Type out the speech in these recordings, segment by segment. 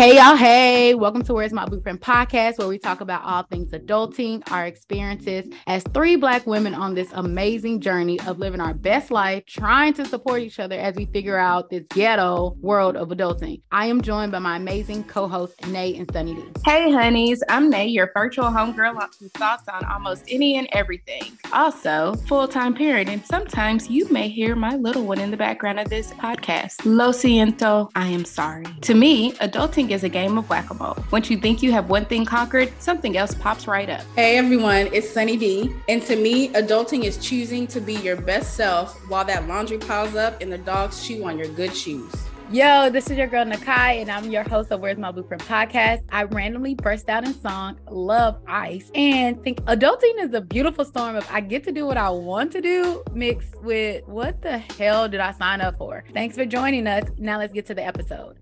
Hey, y'all. Hey, welcome to Where's My Blueprint podcast, where we talk about all things adulting, our experiences as three Black women on this amazing journey of living our best life, trying to support each other as we figure out this ghetto world of adulting. I am joined by my amazing co hosts, Nay and Sunny D. Hey, honeys. I'm Nay, your virtual homegirl with thoughts on almost any and everything. Also, full time parent, and sometimes you may hear my little one in the background of this podcast. Lo siento, I am sorry. To me, adulting is a game of whack a mole. Once you think you have one thing conquered, something else pops right up. Hey everyone, it's Sunny D. And to me, adulting is choosing to be your best self while that laundry piles up and the dogs chew on your good shoes. Yo, this is your girl Nakai, and I'm your host of Where's My Blueprint podcast. I randomly burst out in song Love Ice and think adulting is a beautiful storm of I get to do what I want to do mixed with what the hell did I sign up for? Thanks for joining us. Now let's get to the episode.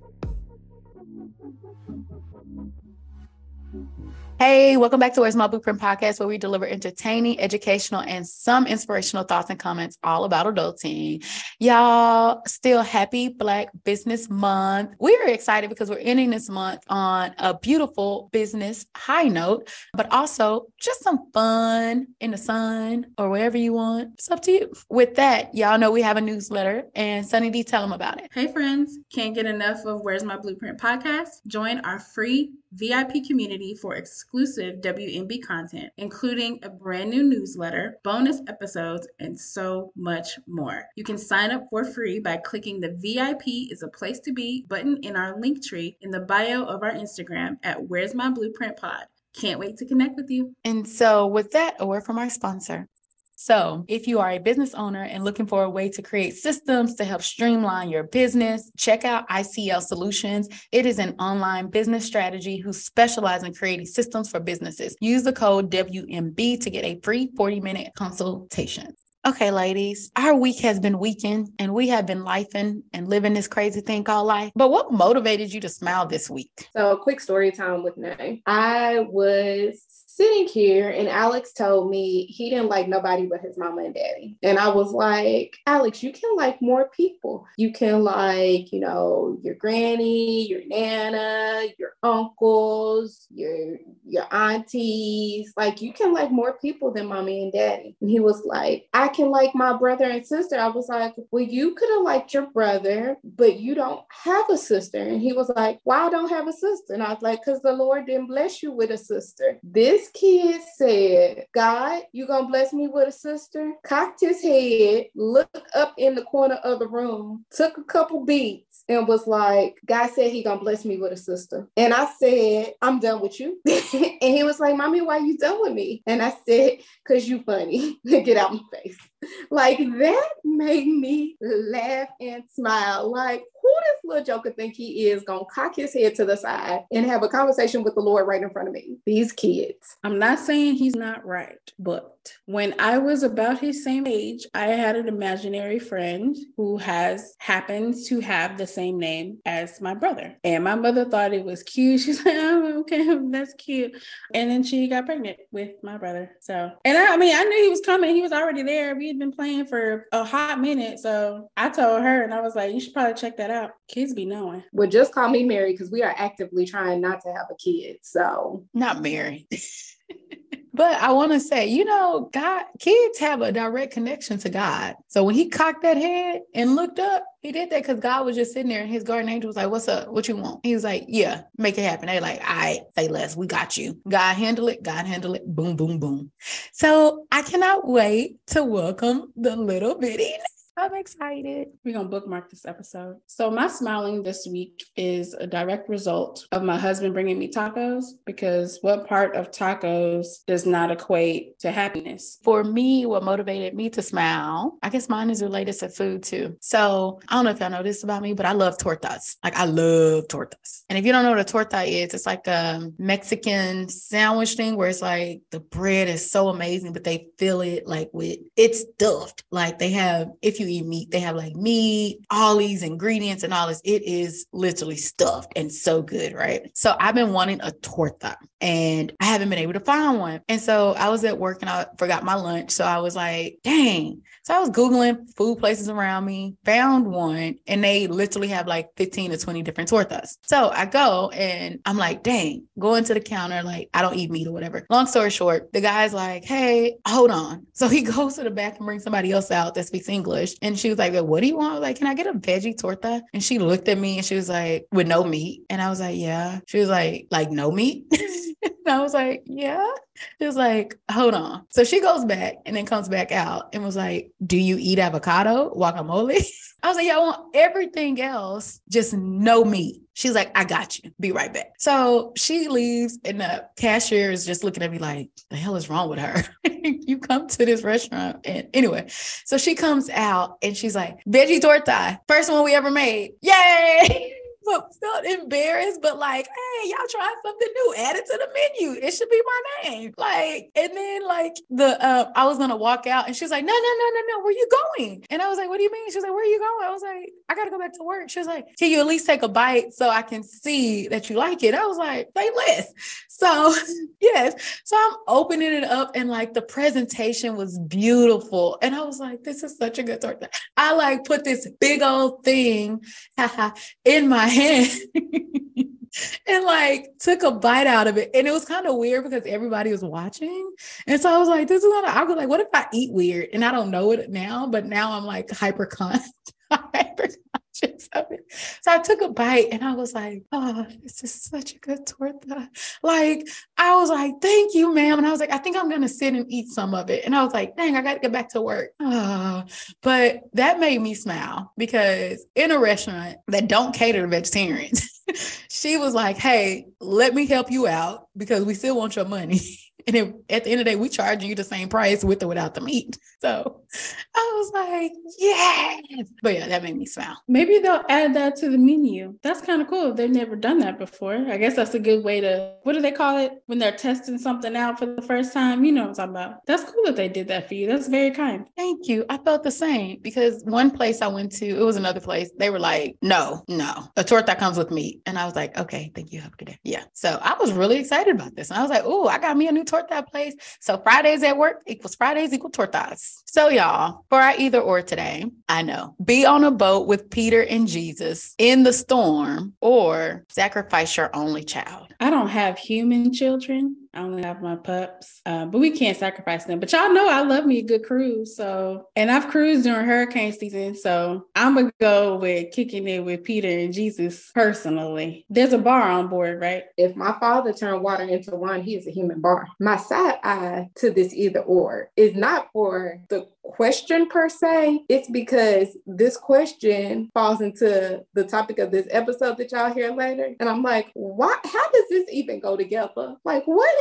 Hey, welcome back to Where's My Blueprint podcast, where we deliver entertaining, educational, and some inspirational thoughts and comments all about adulting. Y'all, still happy Black Business Month. We're excited because we're ending this month on a beautiful business high note, but also just some fun in the sun or wherever you want. It's up to you. With that, y'all know we have a newsletter, and Sunny D, tell them about it. Hey, friends, can't get enough of Where's My Blueprint podcast? Join our free VIP community for exclusive WMB content, including a brand new newsletter, bonus episodes, and so much more. You can sign up for free by clicking the VIP is a place to be button in our link tree in the bio of our Instagram at Where's My Blueprint Pod. Can't wait to connect with you. And so, with that, a word from our sponsor. So, if you are a business owner and looking for a way to create systems to help streamline your business, check out ICL Solutions. It is an online business strategy who specializes in creating systems for businesses. Use the code WMB to get a free 40 minute consultation. Okay, ladies, our week has been weekend and we have been lifing and living this crazy thing called life. But what motivated you to smile this week? So, quick story time with Nay. I was sitting here and Alex told me he didn't like nobody but his mama and daddy. And I was like, Alex, you can like more people. You can like, you know, your granny, your nana, your uncles, your your aunties. Like you can like more people than mommy and daddy. And he was like, I can like my brother and sister. I was like, well, you could have liked your brother, but you don't have a sister. And he was like, why I don't have a sister? And I was like, because the Lord didn't bless you with a sister. This kid said, God, you gonna bless me with a sister? Cocked his head, looked up in the corner of the room, took a couple beats, and was like, God said he gonna bless me with a sister. And I said, I'm done with you. and he was like, Mommy, why you done with me? And I said, Cause you funny. Get out my face. Like that made me laugh and smile. Like, who this little joker think he is gonna cock his head to the side and have a conversation with the Lord right in front of me? These kids. I'm not saying he's not right, but when I was about his same age, I had an imaginary friend who has happened to have the same name as my brother. And my mother thought it was cute. She's like, oh, okay, that's cute. And then she got pregnant with my brother. So, and I, I mean, I knew he was coming. He was already there. We had been playing for a hot minute. So I told her, and I was like, you should probably check that out. Kids be knowing. Well, just call me Mary because we are actively trying not to have a kid. So, not Mary. But I want to say, you know, God, kids have a direct connection to God. So when he cocked that head and looked up, he did that because God was just sitting there and his guardian angel was like, What's up? What you want? He was like, Yeah, make it happen. They like, I right, say less. We got you. God handle it. God handle it. Boom, boom, boom. So I cannot wait to welcome the little bitty I'm excited. We're going to bookmark this episode. So, my smiling this week is a direct result of my husband bringing me tacos because what part of tacos does not equate to happiness? For me, what motivated me to smile, I guess mine is related to food too. So, I don't know if y'all know this about me, but I love tortas. Like, I love tortas. And if you don't know what a torta is, it's like a Mexican sandwich thing where it's like the bread is so amazing, but they fill it like with it's stuffed. Like, they have, if you eat meat. They have like meat, all these ingredients and all this. It is literally stuffed and so good, right? So I've been wanting a torta. And I haven't been able to find one. And so I was at work and I forgot my lunch. So I was like, dang. So I was Googling food places around me, found one, and they literally have like 15 to 20 different tortas. So I go and I'm like, dang, go into the counter, like, I don't eat meat or whatever. Long story short, the guy's like, hey, hold on. So he goes to the back and brings somebody else out that speaks English. And she was like, what do you want? like, can I get a veggie torta? And she looked at me and she was like, with no meat. And I was like, yeah. She was like, like no meat. and I was like, yeah. She was like, hold on. So she goes back and then comes back out and was like, do you eat avocado, guacamole? I was like, yeah, I want everything else, just no meat. She's like, I got you. Be right back. So she leaves, and the cashier is just looking at me like, the hell is wrong with her? you come to this restaurant. And anyway, so she comes out and she's like, veggie torta, first one we ever made. Yay! Felt embarrassed, but like, hey, y'all try something new, add it to the menu. It should be my name. Like, and then like the uh, I was gonna walk out and she's like, no, no, no, no, no, where you going? And I was like, what do you mean? She was like, where are you going? I was like, I gotta go back to work. She was like, can you at least take a bite so I can see that you like it? I was like, say less. So yes. So I'm opening it up and like the presentation was beautiful. And I was like, this is such a good torta. I like put this big old thing in my hand. and like took a bite out of it. And it was kind of weird because everybody was watching. And so I was like, this is not, I was like, what if I eat weird? And I don't know it now, but now I'm like hyper So I took a bite and I was like, oh, this is such a good torta. Like, I was like, thank you, ma'am. And I was like, I think I'm going to sit and eat some of it. And I was like, dang, I got to get back to work. Oh. But that made me smile because in a restaurant that don't cater to vegetarians, she was like, hey, let me help you out because we still want your money. And it, at the end of the day, we charge you the same price with or without the meat. So I was like, yes. But yeah, that made me smile. Maybe they'll add that to the menu. That's kind of cool. They've never done that before. I guess that's a good way to, what do they call it? When they're testing something out for the first time. You know what I'm talking about. That's cool that they did that for you. That's very kind. Thank you. I felt the same because one place I went to, it was another place. They were like, no, no, a tort that comes with meat. And I was like, okay, thank you. Have a good day. Yeah. So I was really excited about this. And I was like, oh, I got me a new torta torta place. So Fridays at work equals Fridays equal tortas. So y'all, for our either or today, I know be on a boat with Peter and Jesus in the storm or sacrifice your only child. I don't have human children. I only have my pups, uh, but we can't sacrifice them. But y'all know I love me a good cruise. So, and I've cruised during hurricane season. So I'm going to go with kicking it with Peter and Jesus personally. There's a bar on board, right? If my father turned water into wine, he is a human bar. My side eye to this either or is not for the question per se. It's because this question falls into the topic of this episode that y'all hear later. And I'm like, why? How does this even go together? Like, what?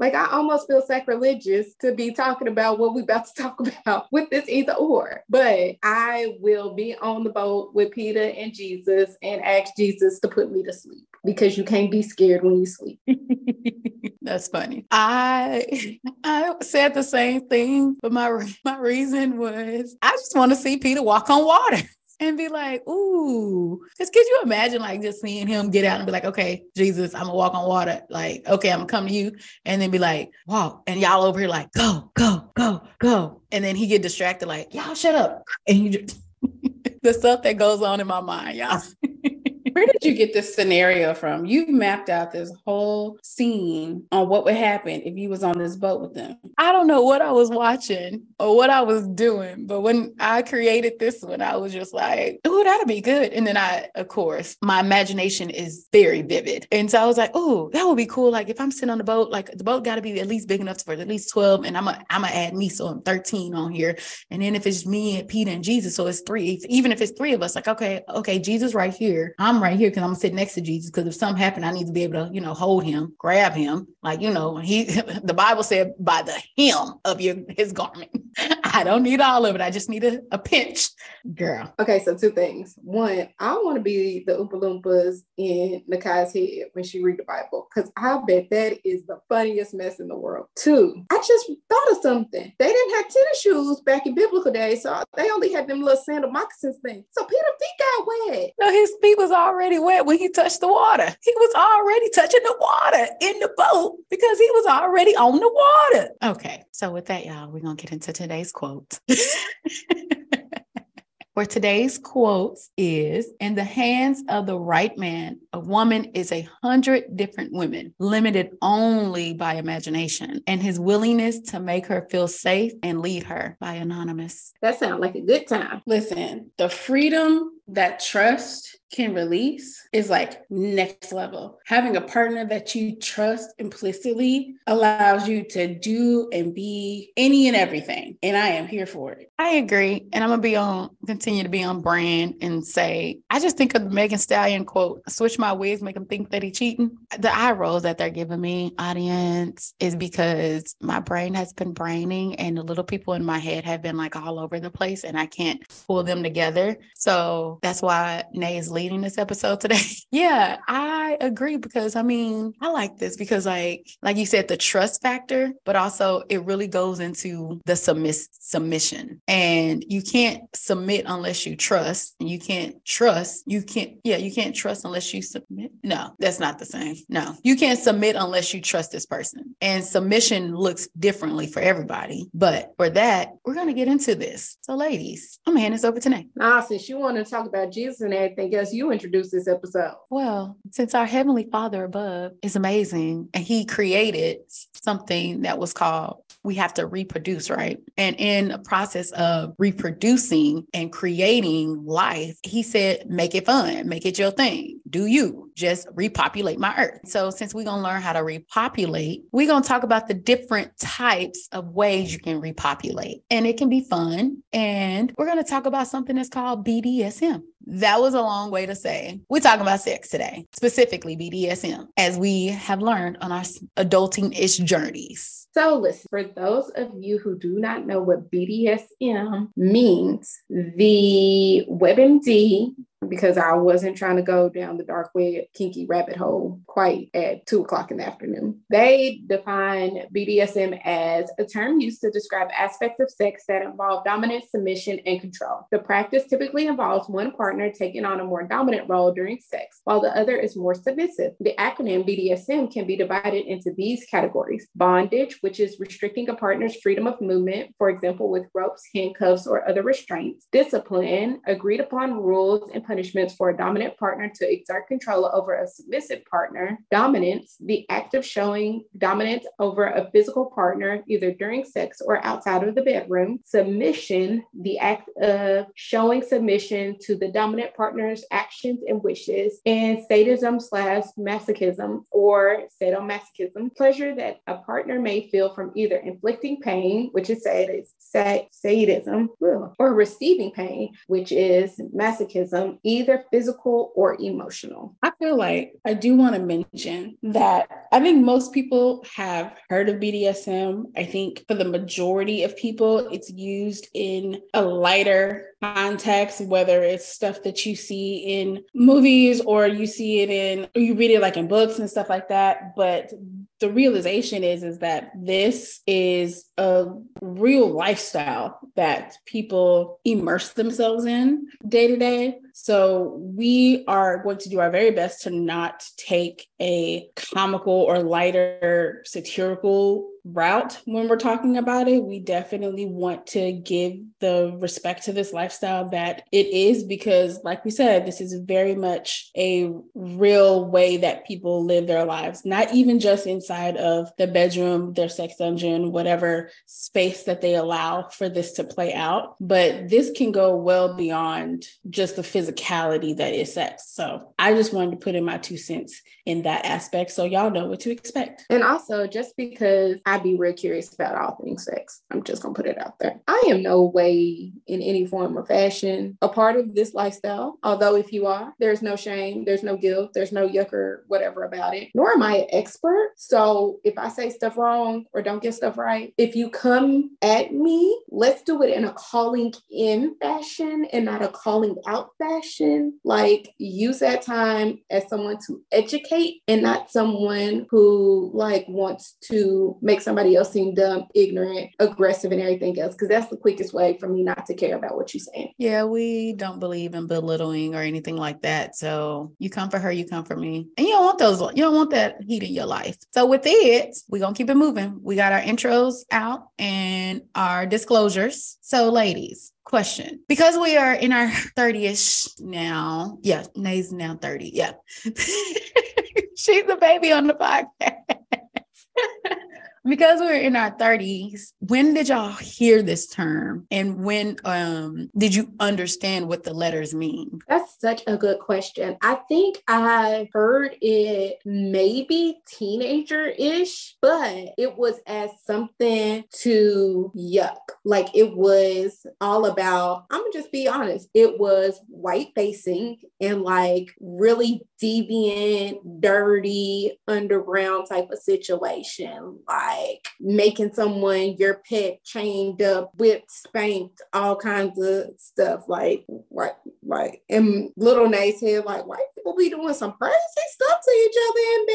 Like I almost feel sacrilegious to be talking about what we're about to talk about with this either or. But I will be on the boat with Peter and Jesus and ask Jesus to put me to sleep because you can't be scared when you sleep. That's funny. I I said the same thing, but my my reason was I just want to see Peter walk on water and be like, ooh, just could you imagine like just seeing him get out and be like, okay, Jesus, I'm gonna walk on water. Like, okay, I'm gonna come to you. And then be like, wow. And y'all over here like, go, go, go, go. And then he get distracted, like, y'all shut up. And you just the stuff that goes on in my mind, y'all. Where did you get this scenario from? You've mapped out this whole scene on what would happen if you was on this boat with them. I don't know what I was watching or what I was doing, but when I created this one, I was just like, "Oh, that'll be good." And then I, of course, my imagination is very vivid, and so I was like, "Oh, that would be cool." Like if I'm sitting on the boat, like the boat got to be at least big enough for at least twelve, and I'm a, I'm gonna add me, so I'm thirteen on here, and then if it's me and Peter and Jesus, so it's three. Even if it's three of us, like okay, okay, Jesus right here, I'm right here because I'm gonna sit next to Jesus. Because if something happened, I need to be able to, you know, hold him, grab him. Like, you know, he the Bible said by the hem of your his garment. I don't need all of it. I just need a, a pinch. Girl. Okay, so two things. One, I want to be the Oompa Loompas in Nakai's head when she read the Bible. Because I bet that is the funniest mess in the world. Two, I just thought of something. They didn't have tennis shoes back in biblical days, so they only had them little sandal moccasins thing. So Peter, feet got wet. No, his feet was already wet when he touched the water. He was already touching the water in the boat because he was already on the water. Okay, so with that, y'all, we're gonna get into today's quote. For today's quote is In the hands of the right man, a woman is a hundred different women, limited only by imagination, and his willingness to make her feel safe and lead her by anonymous. That sounds like a good time. Listen, the freedom that trust can release is like next level. Having a partner that you trust implicitly allows you to do and be any and everything. And I am here for it. I agree. And I'm gonna be on continue to be on brand and say, I just think of the Megan Stallion quote, switch my wigs, make them think that he cheating. The eye rolls that they're giving me, audience, is because my brain has been braining and the little people in my head have been like all over the place and I can't pull them together. So that's why Nay is leading this episode today. yeah, I agree because I mean, I like this because like like you said, the trust factor, but also it really goes into the submiss submission. And you can't submit unless you trust. And you can't trust. You can't, yeah, you can't trust unless you submit. No, that's not the same. No, you can't submit unless you trust this person. And submission looks differently for everybody. But for that, we're gonna get into this. So, ladies, I'm gonna hand this over to Nay. Nah, since you want to talk about Jesus and everything else, you introduce this episode. Well, since our Heavenly Father above is amazing and He created something that was called we have to reproduce, right? And in the process of reproducing and creating life, he said, make it fun, make it your thing. Do you just repopulate my earth? So, since we're going to learn how to repopulate, we're going to talk about the different types of ways you can repopulate. And it can be fun. And we're going to talk about something that's called BDSM. That was a long way to say we're talking about sex today, specifically BDSM, as we have learned on our adulting ish journeys. So, listen, for those of you who do not know what BDSM means, the WebMD because I wasn't trying to go down the dark web kinky rabbit hole quite at two o'clock in the afternoon. They define BDSM as a term used to describe aspects of sex that involve dominance, submission, and control. The practice typically involves one partner taking on a more dominant role during sex, while the other is more submissive. The acronym BDSM can be divided into these categories bondage, which is restricting a partner's freedom of movement, for example, with ropes, handcuffs, or other restraints, discipline, agreed upon rules and punishments for a dominant partner to exert control over a submissive partner. Dominance, the act of showing dominance over a physical partner, either during sex or outside of the bedroom. Submission, the act of showing submission to the dominant partner's actions and wishes. And sadism slash masochism or sadomasochism, pleasure that a partner may feel from either inflicting pain, which is sadism, or receiving pain, which is masochism, either physical or emotional. I feel like I do want to mention that I think most people have heard of BDSM. I think for the majority of people, it's used in a lighter context, whether it's stuff that you see in movies or you see it in, you read it like in books and stuff like that. But the realization is is that this is a real lifestyle that people immerse themselves in day to day so we are going to do our very best to not take a comical or lighter satirical route when we're talking about it. We definitely want to give the respect to this lifestyle that it is because, like we said, this is very much a real way that people live their lives, not even just inside of the bedroom, their sex dungeon, whatever space that they allow for this to play out. But this can go well beyond just the physicality that is sex. So I just wanted to put in my two cents in that aspect so y'all know what to expect. And also, just because I'd be real curious about all things sex, I'm just gonna put it out there. I am no way in any form or fashion a part of this lifestyle. Although, if you are, there's no shame, there's no guilt, there's no yuck or whatever about it. Nor am I an expert. So if I say stuff wrong or don't get stuff right, if you come at me, let's do it in a calling in fashion and not a calling out fashion. Like use that time as someone to educate and not someone who like wants to make somebody else seem dumb, ignorant, aggressive, and everything else. Because that's the quickest way for me not to care about what you're saying. Yeah, we don't believe in belittling or anything like that. So you come for her, you come for me. And you don't want those, you don't want that heat in your life. So with it, we're gonna keep it moving. We got our intros out and our disclosures. So, ladies, question because we are in our 30ish now. Yeah, Nay's now 30. Yeah. She's a baby on the podcast because we're in our 30s when did y'all hear this term? And when um did you understand what the letters mean? That's such a good question. I think i heard it maybe teenager-ish but it was as something to yuck. Like it was all about i'm gonna just be honest it was white facing and like really deviant dirty underground type of situation. Like like making someone your pet chained up, whipped, spanked, all kinds of stuff. Like, right, like, and little Nay's head, like, white people be doing some crazy stuff to each other in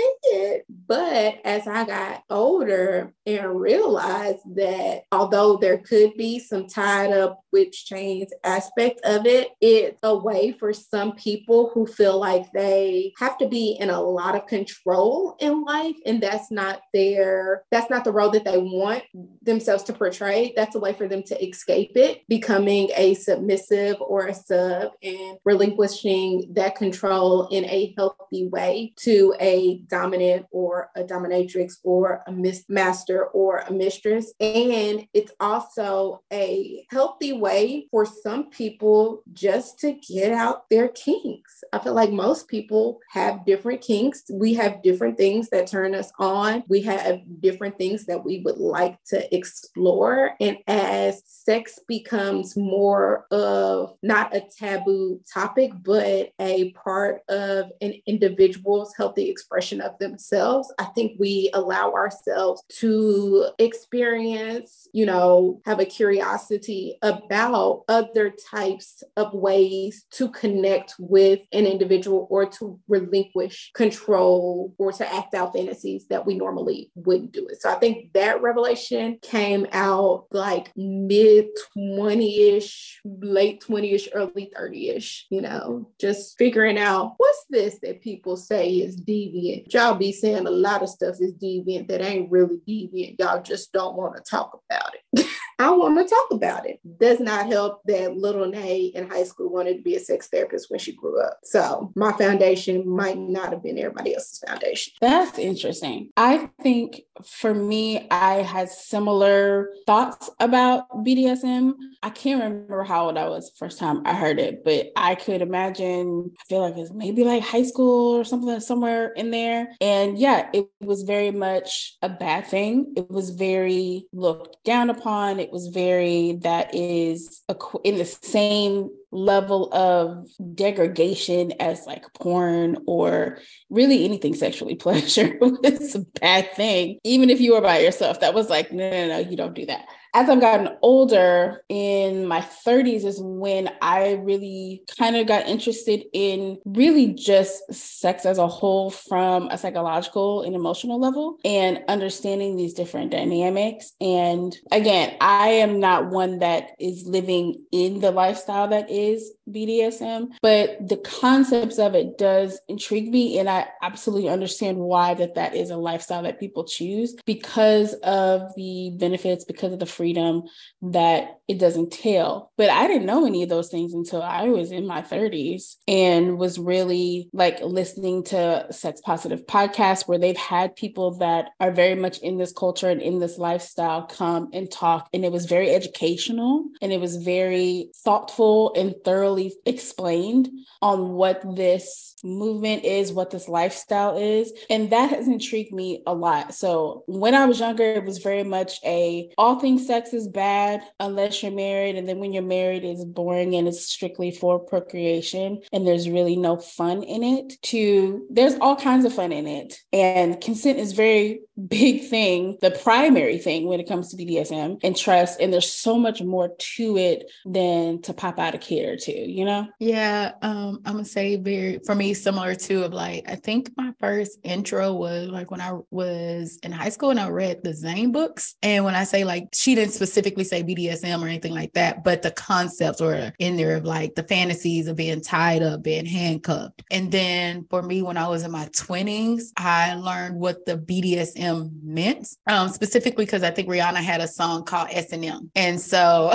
bed. But as I got older and realized that although there could be some tied up witch chains aspect of it, it's a way for some people who feel like they have to be in a lot of control in life, and that's not their that's not the role that they want themselves to portray. That's a way for them to escape it, becoming a submissive or a sub and relinquishing that control in a healthy way to a dominant or a dominatrix or a mis- master or a mistress. And it's also a healthy way for some people just to get out their kinks. I feel like most people have different kinks. We have different things that turn us on. We have different things that we would like to explore. And as sex becomes more of not a taboo topic, but a part of an individual's healthy expression of themselves, I think we allow ourselves to experience, you know, have a curiosity about other types of ways to connect with an individual or to relinquish control or to act out fantasies that we normally wouldn't do it. So I think that revelation came out like mid 20 ish, late 20 ish, early 30 ish, you know, just figuring out what's this that people say is deviant. Y'all be saying a lot of stuff is deviant that ain't really deviant. Y'all just don't want to talk about it. I want to talk about it. Does not help that little Nay in high school wanted to be a sex therapist when she grew up. So my foundation might not have been everybody else's foundation. That's interesting. I think for me, I had similar thoughts about BDSM. I can't remember how old I was the first time I heard it, but I could imagine, I feel like it's maybe like high school or something somewhere in there. And yeah, it was very much a bad thing. It was very looked down upon was very that is in the same level of degradation as like porn or really anything sexually pleasure it's a bad thing. Even if you were by yourself that was like no no no you don't do that as I've gotten older in my 30s is when I really kind of got interested in really just sex as a whole from a psychological and emotional level and understanding these different dynamics. And again, I am not one that is living in the lifestyle that is BDSM, but the concepts of it does intrigue me. And I absolutely understand why that that is a lifestyle that people choose because of the benefits, because of the freedom that it doesn't tell. But I didn't know any of those things until I was in my 30s and was really like listening to sex positive podcasts where they've had people that are very much in this culture and in this lifestyle come and talk. And it was very educational and it was very thoughtful and thoroughly explained on what this movement is, what this lifestyle is. And that has intrigued me a lot. So when I was younger, it was very much a all things sex is bad unless you're married. And then when you're married, it's boring and it's strictly for procreation. And there's really no fun in it. To there's all kinds of fun in it. And consent is very big thing, the primary thing when it comes to BDSM and trust. And there's so much more to it than to pop out a kid or two, you know? Yeah. Um, I'm gonna say very for me similar to of like I think my first intro was like when I was in high school and I read the Zane books. And when I say like she didn't specifically say BDSM or anything like that, but the concepts were in there of like the fantasies of being tied up, being handcuffed. And then for me, when I was in my 20s, I learned what the BDSM meant, um, specifically because I think Rihanna had a song called S&M. And so,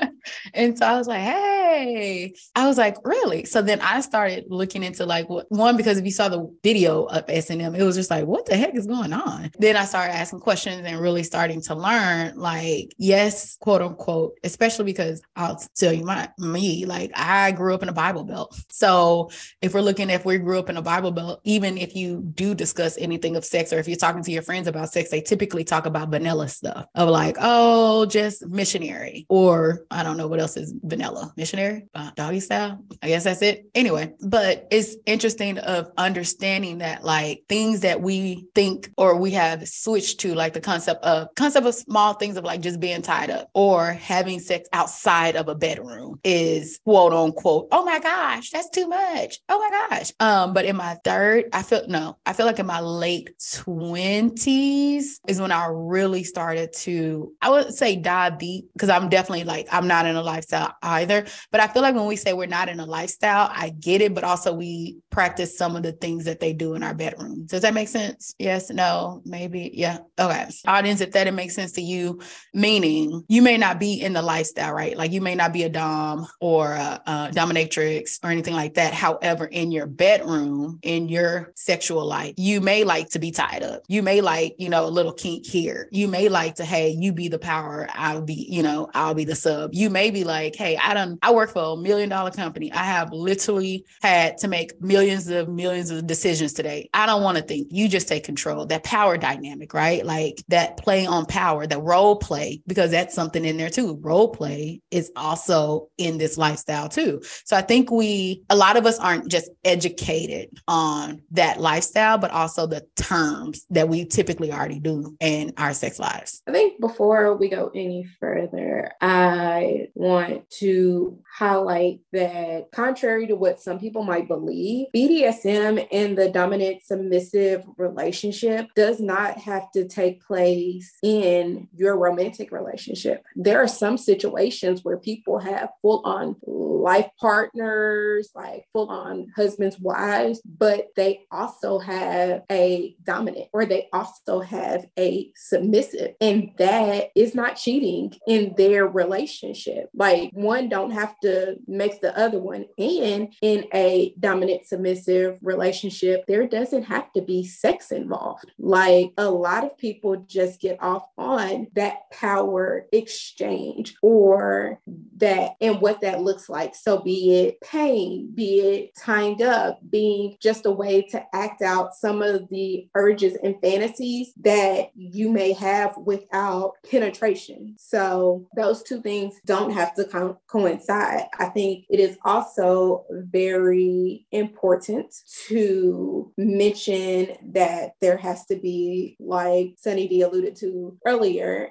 and so I was like, hey, I was like, really? So then I started looking into like one, because if you saw the video of S&M, it was just like, what the heck is going on? Then I started asking questions and really starting to learn, like, yes, quote unquote, especially because I'll tell you my me, like I grew up in a Bible Belt. So if we're looking if we grew up in a Bible Belt, even if you do discuss anything of sex or if you're talking to your friends about sex, they typically talk about vanilla stuff of like, oh, just missionary, or I don't know what else is vanilla missionary, uh, doggy style. I guess that's it. Anyway, but it's interesting of understanding that like things that we think or we have switched to, like the concept of concept of small things of like just being tied up or having sex outside of a bedroom is quote unquote, oh my gosh, that's too much. Oh my gosh. Um, but in my third, I feel no, I feel like in my late 20s is when I really started to, I would say dive deep because I'm definitely like, I'm not in a lifestyle either. But I feel like when we say we're not in a lifestyle, I get it, but also we practice some of the things that they do in our bedroom. Does that make sense? Yes, no, maybe. Yeah. Okay. Audience, if that didn't make sense to you, meaning you may not be in the lifestyle, right? Like you may not be a Dom or a, a dominatrix or anything like that. However, in your bedroom, in your sexual life, you may like to be tied up. You may like, you know, a little kink here. You may like to, hey, you be the power. I'll be, you know, I'll be the sub. You may be like, hey, I don't, I work for a million dollar company. I have literally had to make millions of millions of decisions today. I don't want to think. You just take control. That power dynamic, right? Like that play on power, the role play, because that's something in there too. Role play is also in this lifestyle too. So I think we, a lot of us aren't just educated on that lifestyle, but also the terms that we typically already do in our sex lives. I think before we go any further, I want to highlight that contrary to what some people might believe, BDSM in the dominant submissive relationship does not have to take place in your romantic relationship. There are some situations where people have full on life partners, like full on husbands, wives, but they also have a dominant or they also have a submissive. And that is not cheating in their relationship. Like one don't have to make the other one. And in a dominant submissive relationship, there doesn't have to be sex involved. Like a lot of people just get off on that power exchange or that and what that looks like. So be it pain, be it tying up, being just a way to act out some of the urges and fantasies that you may have without penetration. So those two things don't have to co- coincide. I think it is also very important to mention that there has to be, like Sunny D alluded to earlier,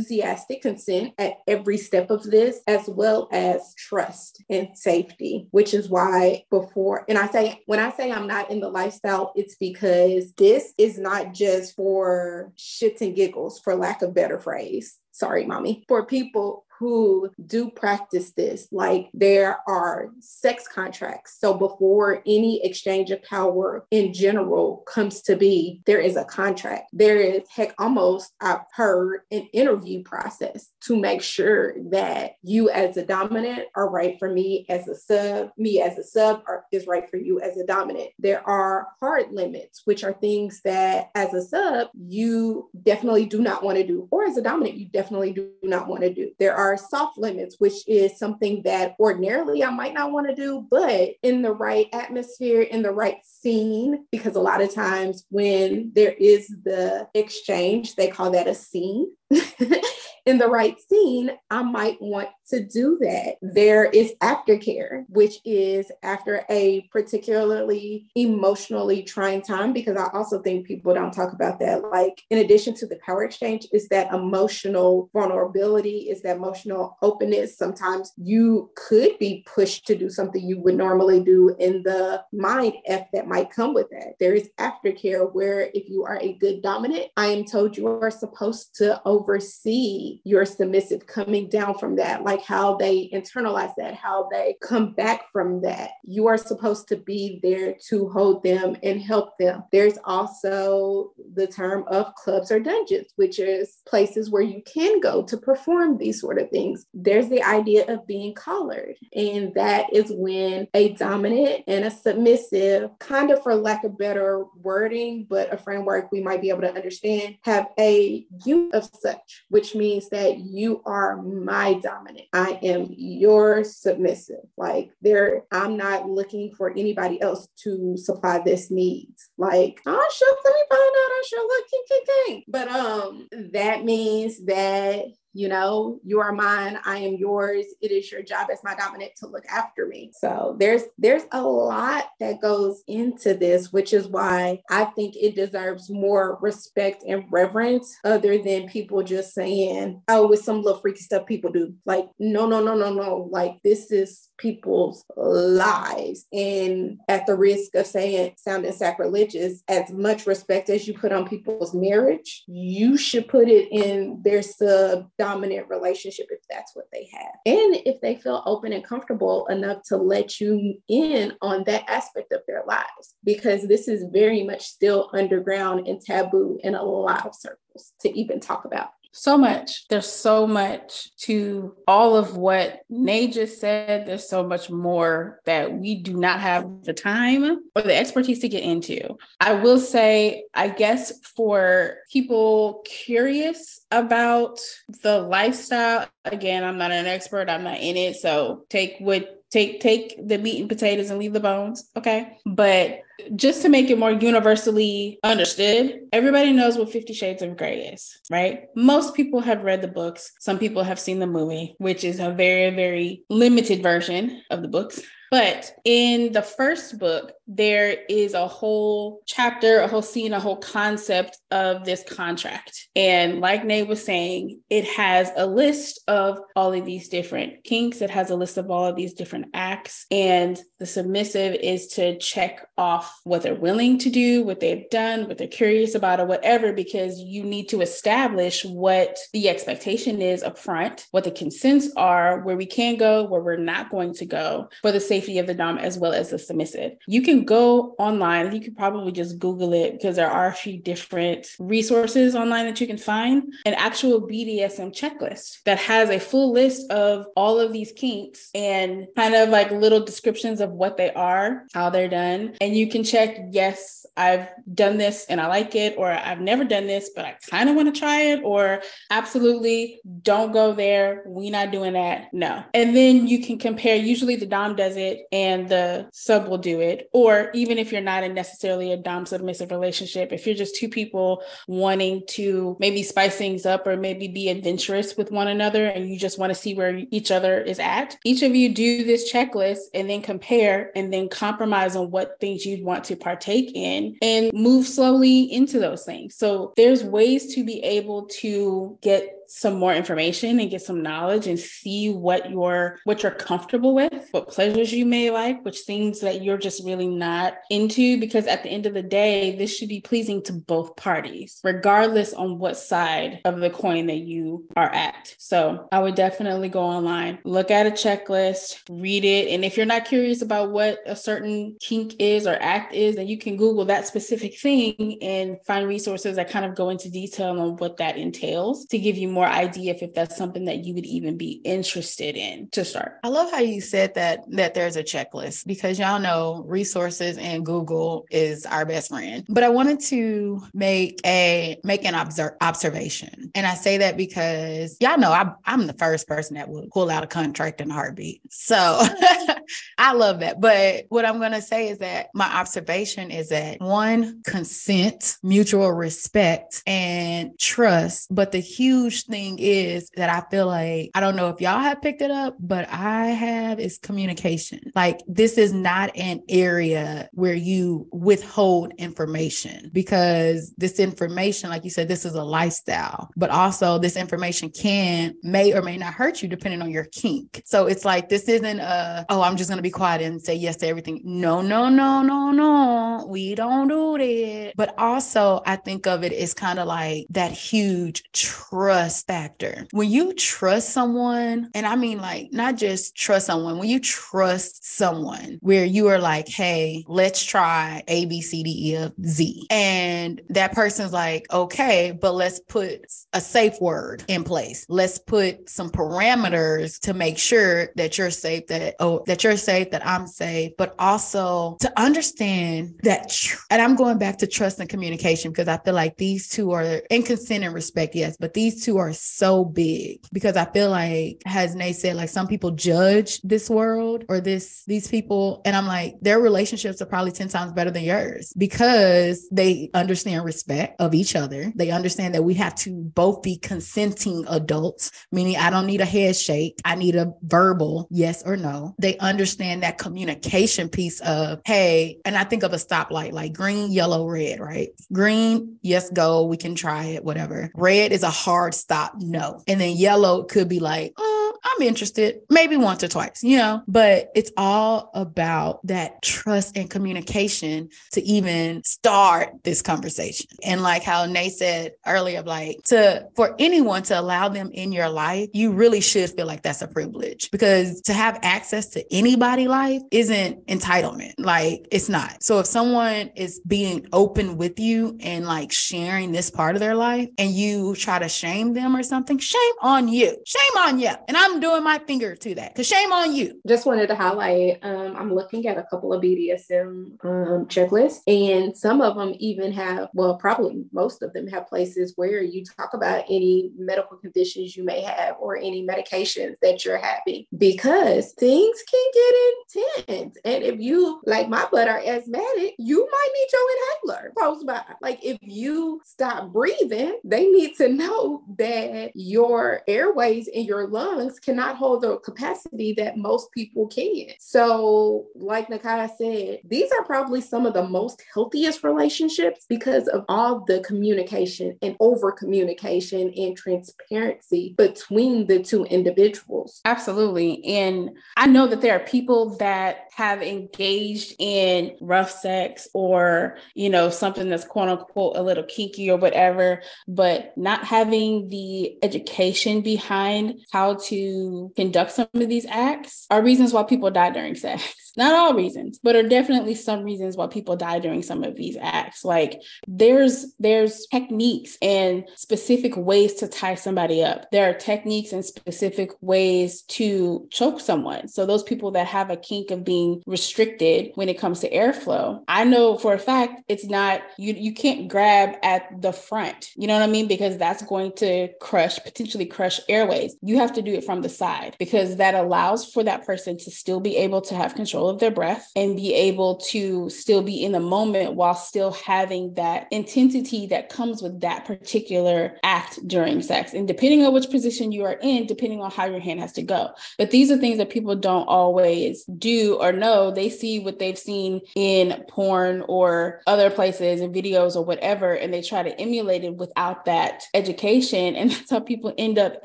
enthusiastic consent at every step of this, as well as trust and safety, which is why before, and I say, when I say I'm not in the lifestyle, it's because this is not just for shits and giggles, for lack of better phrase. Sorry, mommy. For people who do practice this. Like there are sex contracts. So before any exchange of power in general comes to be, there is a contract. There is, heck, almost, I've heard an interview process to make sure that you as a dominant are right for me as a sub, me as a sub are, is right for you as a dominant. There are hard limits, which are things that as a sub, you definitely do not want to do, or as a dominant, you definitely do not want to do. There are are soft limits, which is something that ordinarily I might not want to do, but in the right atmosphere, in the right scene, because a lot of times when there is the exchange, they call that a scene. in the right scene, I might want to do that. There is aftercare, which is after a particularly emotionally trying time, because I also think people don't talk about that. Like, in addition to the power exchange, is that emotional vulnerability, is that emotional openness. Sometimes you could be pushed to do something you would normally do in the mind F that might come with that. There is aftercare where if you are a good dominant, I am told you are supposed to oversee your submissive coming down from that, like how they internalize that, how they come back from that. You are supposed to be there to hold them and help them. There's also the term of clubs or dungeons, which is places where you can go to perform these sort of things. There's the idea of being collared, and that is when a dominant and a submissive, kind of for lack of better wording, but a framework we might be able to understand, have a unit of such, which means that you are my dominant. I am your submissive. Like there, I'm not looking for anybody else to supply this needs. Like, oh sure, let me find out. I sure look king, king, king. But um, that means that you know you are mine i am yours it is your job as my dominant to look after me. So there's there's a lot that goes into this which is why i think it deserves more respect and reverence other than people just saying oh with some little freaky stuff people do. Like no no no no no. Like this is people's lives and at the risk of saying sounding sacrilegious as much respect as you put on people's marriage you should put it in their sub dominant relationship if that's what they have. And if they feel open and comfortable enough to let you in on that aspect of their lives, because this is very much still underground and taboo in a lot of circles to even talk about. So much. There's so much to all of what Nay just said. There's so much more that we do not have the time or the expertise to get into. I will say, I guess for people curious about the lifestyle, again, I'm not an expert, I'm not in it. So take what take take the meat and potatoes and leave the bones okay but just to make it more universally understood everybody knows what 50 shades of Grey is right most people have read the books some people have seen the movie which is a very very limited version of the books but in the first book, there is a whole chapter, a whole scene, a whole concept of this contract. And like Nay was saying, it has a list of all of these different kinks, it has a list of all of these different acts. And the submissive is to check off what they're willing to do, what they've done, what they're curious about, or whatever, because you need to establish what the expectation is up front, what the consents are, where we can go, where we're not going to go for the safety of the dom as well as the submissive. You can go online. You could probably just Google it because there are a few different resources online that you can find. An actual BDSM checklist that has a full list of all of these kinks and kind of like little descriptions of what they are, how they're done. And you can check, yes, I've done this and I like it, or I've never done this, but I kind of want to try it, or absolutely don't go there. We not doing that. No. And then you can compare, usually the Dom does it and the sub will do it. Or even if you're not in necessarily a dom submissive relationship, if you're just two people wanting to maybe spice things up or maybe be adventurous with one another and you just want to see where each other is at, each of you do this checklist and then compare and then compromise on what things you'd want to partake in and move slowly into those things. So there's ways to be able to get some more information and get some knowledge and see what you're what you're comfortable with, what pleasures you may like, which things that you're just really not into because at the end of the day, this should be pleasing to both parties, regardless on what side of the coin that you are at. So, I would definitely go online, look at a checklist, read it, and if you're not curious about what a certain kink is or act is, then you can Google that specific thing and find resources that kind of go into detail on what that entails to give you more more idea if, if that's something that you would even be interested in to start. I love how you said that that there's a checklist because y'all know resources and Google is our best friend. But I wanted to make a make an observe, observation. And I say that because y'all know I, I'm the first person that would pull out a contract in a heartbeat. So I love that. But what I'm going to say is that my observation is that one, consent, mutual respect, and trust. But the huge thing is that I feel like, I don't know if y'all have picked it up, but I have is communication. Like, this is not an area where you withhold information because this information, like you said, this is a lifestyle, but also this information can, may or may not hurt you depending on your kink. So it's like, this isn't a, oh, I'm just going to be quiet and say yes to everything. No, no, no, no, no. We don't do that. But also, I think of it as kind of like that huge trust factor. When you trust someone, and I mean like not just trust someone, when you trust someone where you are like, hey, let's try A, B, C, D, E, F, Z. And that person's like, okay, but let's put a safe word in place. Let's put some parameters to make sure that you're safe, that oh, that you're safe, that I'm safe, but also to understand that and I'm going back to trust and communication because I feel like these two are in consent and respect, yes, but these two are so big because I feel like, as Nay said, like some people judge this world or this these people, and I'm like, their relationships are probably 10 times better than yours because they understand respect of each other. They understand that we have to both be consenting adults, meaning I don't need a head shake. I need a verbal yes or no. They understand that communication piece of, hey, and I think of a stoplight like green, yellow, red, right? Green, yes, go. We can try it, whatever. Red is a hard stop, no. Mm-hmm. And then yellow could be like, oh, I'm interested, maybe once or twice, you know, but it's all about that trust and communication to even start this conversation. And like how Nay said earlier, like to for anyone to allow them in your life, you really should feel like that's a privilege because to have access to anybody life isn't entitlement. Like it's not. So if someone is being open with you and like sharing this part of their life and you try to shame them or something, shame on you. Shame on you. And I'm doing my finger to that because shame on you. Just wanted to highlight um, I'm looking at a couple of BDSM um, checklists, and some of them even have, well, probably most of them have places where you talk about any medical conditions you may have or any medications that you're having because things can get intense. And if you, like my butt, are asthmatic, you might need your inhaler close by. Like if you stop breathing, they need to know that your airways and your lungs cannot hold the capacity that most people can. So, like Nakai said, these are probably some of the most healthiest relationships because of all the communication and over communication and transparency between the two individuals. Absolutely. And I know that there are people that have engaged in rough sex or, you know, something that's quote unquote a little kinky or whatever, but not having the education behind how to conduct some of these acts are reasons why people die during sex. Not all reasons, but are definitely some reasons why people die during some of these acts. Like there's there's techniques and specific ways to tie somebody up. There are techniques and specific ways to choke someone. So those people that have a kink of being restricted when it comes to airflow, I know for a fact it's not you you can't grab at the front. You know what I mean? Because that's going to crush potentially crush airways. You have to do it from the side because that allows for that person to still be able to have control of their breath and be able to still be in the moment while still having that intensity that comes with that particular act during sex. And depending on which position you are in, depending on how your hand has to go. But these are things that people don't always do or know. They see what they've seen in porn or other places and videos or whatever, and they try to emulate it without that education. And that's how people end up